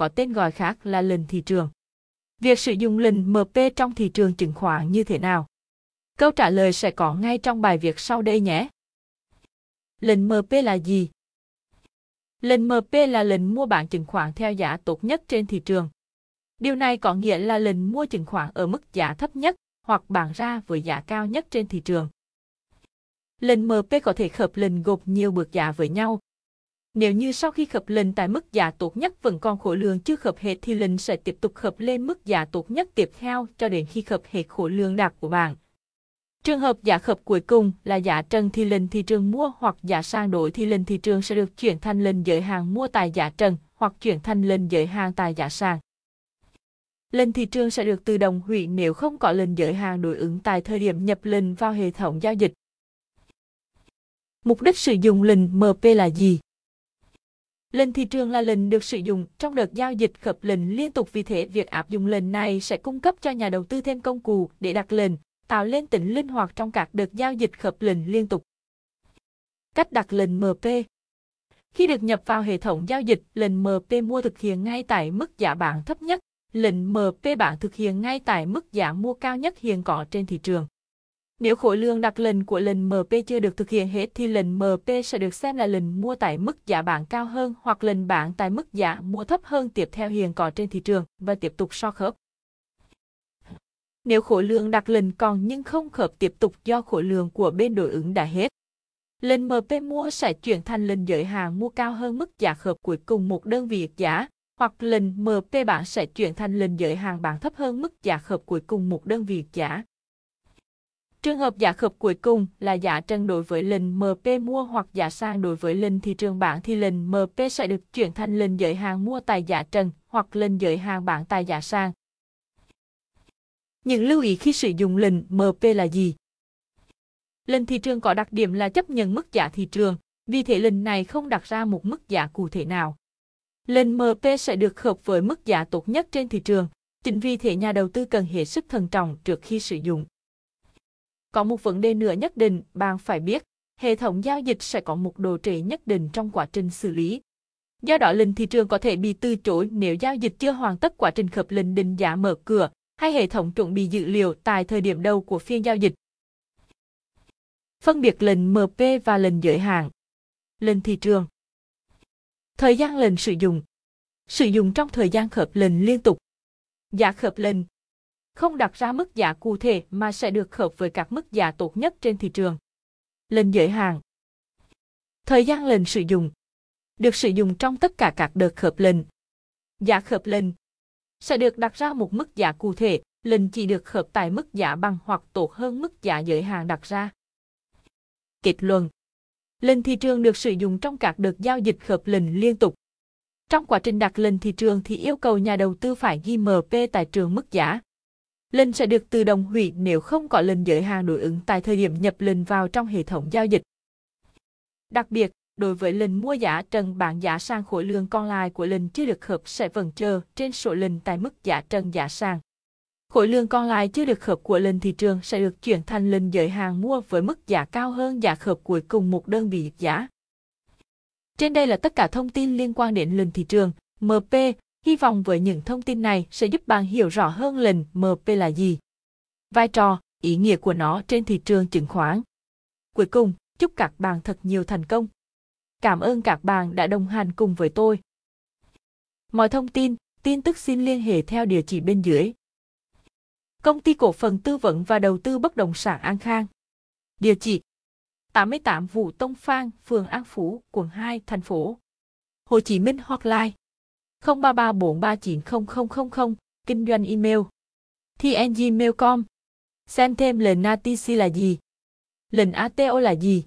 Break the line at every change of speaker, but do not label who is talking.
có tên gọi khác là lệnh thị trường. Việc sử dụng lệnh MP trong thị trường chứng khoán như thế nào? Câu trả lời sẽ có ngay trong bài viết sau đây nhé. Lệnh MP là gì? Lệnh MP là lệnh mua bán chứng khoán theo giá tốt nhất trên thị trường. Điều này có nghĩa là lệnh mua chứng khoán ở mức giá thấp nhất hoặc bán ra với giá cao nhất trên thị trường. Lệnh MP có thể khớp lệnh gộp nhiều bước giá với nhau. Nếu như sau khi khớp lệnh tại mức giá tốt nhất vẫn còn khối lượng chưa khớp hết thì lệnh sẽ tiếp tục khớp lên mức giá tốt nhất tiếp theo cho đến khi khớp hết khối lượng đạt của bạn. Trường hợp giá khớp cuối cùng là giá trần thì lệnh thị trường mua hoặc giá sang đổi thì lệnh thị trường sẽ được chuyển thành lệnh giới hạn mua tại giá trần hoặc chuyển thành lệnh giới hạn tại giá sàn. Lệnh thị trường sẽ được tự động hủy nếu không có lệnh giới hạn đối ứng tại thời điểm nhập lệnh vào hệ thống giao dịch. Mục đích sử dụng lệnh MP là gì? Lệnh thị trường là lệnh được sử dụng trong đợt giao dịch khớp lệnh liên tục vì thế việc áp dụng lệnh này sẽ cung cấp cho nhà đầu tư thêm công cụ để đặt lệnh, tạo lên tính linh hoạt trong các đợt giao dịch khớp lệnh liên tục. Cách đặt lệnh MP Khi được nhập vào hệ thống giao dịch, lệnh MP mua thực hiện ngay tại mức giá bán thấp nhất, lệnh MP bán thực hiện ngay tại mức giá mua cao nhất hiện có trên thị trường. Nếu khối lượng đặt lệnh của lệnh MP chưa được thực hiện hết thì lệnh MP sẽ được xem là lệnh mua tại mức giá bán cao hơn hoặc lệnh bán tại mức giá mua thấp hơn tiếp theo hiện có trên thị trường và tiếp tục so khớp. Nếu khối lượng đặt lệnh còn nhưng không khớp tiếp tục do khối lượng của bên đối ứng đã hết. Lệnh MP mua sẽ chuyển thành lệnh giới hạn mua cao hơn mức giá khớp cuối cùng một đơn vị giá, hoặc lệnh MP bán sẽ chuyển thành lệnh giới hạn bán thấp hơn mức giá khớp cuối cùng một đơn vị giá. Trường hợp giả khớp cuối cùng là giả trần đối với lệnh MP mua hoặc giả sàn đối với lệnh thị trường bán thì lệnh MP sẽ được chuyển thành lệnh giới hạn mua tại giả trần hoặc lệnh giới hạn bán tại giả sàn. Những lưu ý khi sử dụng lệnh MP là gì? Lệnh thị trường có đặc điểm là chấp nhận mức giá thị trường, vì thế lệnh này không đặt ra một mức giá cụ thể nào. Lệnh MP sẽ được hợp với mức giá tốt nhất trên thị trường, chính vì thế nhà đầu tư cần hết sức thận trọng trước khi sử dụng. Có một vấn đề nữa nhất định bạn phải biết, hệ thống giao dịch sẽ có một độ trễ nhất định trong quá trình xử lý. Do đó lệnh thị trường có thể bị từ chối nếu giao dịch chưa hoàn tất quá trình khớp lệnh định giá mở cửa hay hệ thống chuẩn bị dữ liệu tại thời điểm đầu của phiên giao dịch. Phân biệt lệnh MP và lệnh giới hạn. Lệnh thị trường. Thời gian lệnh sử dụng. Sử dụng trong thời gian khớp lệnh liên tục. Giá khớp lệnh. Không đặt ra mức giá cụ thể mà sẽ được khớp với các mức giá tốt nhất trên thị trường. Lệnh giới hạn. Thời gian lệnh sử dụng. Được sử dụng trong tất cả các đợt khớp lệnh. Giá khớp lệnh sẽ được đặt ra một mức giá cụ thể, lệnh chỉ được khớp tại mức giá bằng hoặc tốt hơn mức giá giới hạn đặt ra. Kết luận Lệnh thị trường được sử dụng trong các đợt giao dịch khớp lệnh liên tục. Trong quá trình đặt lệnh thị trường thì yêu cầu nhà đầu tư phải ghi MP tại trường mức giá. Lệnh sẽ được tự động hủy nếu không có lệnh giới hạn đối ứng tại thời điểm nhập lệnh vào trong hệ thống giao dịch. Đặc biệt, đối với lệnh mua giá trần bán giá sang khối lượng còn lại của lệnh chưa được khớp sẽ vẫn chờ trên số lệnh tại mức giá trần giá sàn. Khối lượng còn lại chưa được khớp của lệnh thị trường sẽ được chuyển thành lệnh giới hạn mua với mức giá cao hơn giá khớp cuối cùng một đơn vị giá. Trên đây là tất cả thông tin liên quan đến lệnh thị trường, MP. Hy vọng với những thông tin này sẽ giúp bạn hiểu rõ hơn lệnh MP là gì. Vai trò, ý nghĩa của nó trên thị trường chứng khoán. Cuối cùng, chúc các bạn thật nhiều thành công. Cảm ơn các bạn đã đồng hành cùng với tôi. Mọi thông tin, tin tức xin liên hệ theo địa chỉ bên dưới. Công ty cổ phần tư vấn và đầu tư bất động sản An Khang. Địa chỉ 88 Vũ Tông Phan, phường An Phú, quận 2, thành phố Hồ Chí Minh hotline 0334390000, kinh doanh email tngmail.com Xem thêm lệnh ATC là gì? Lệnh ATO là gì?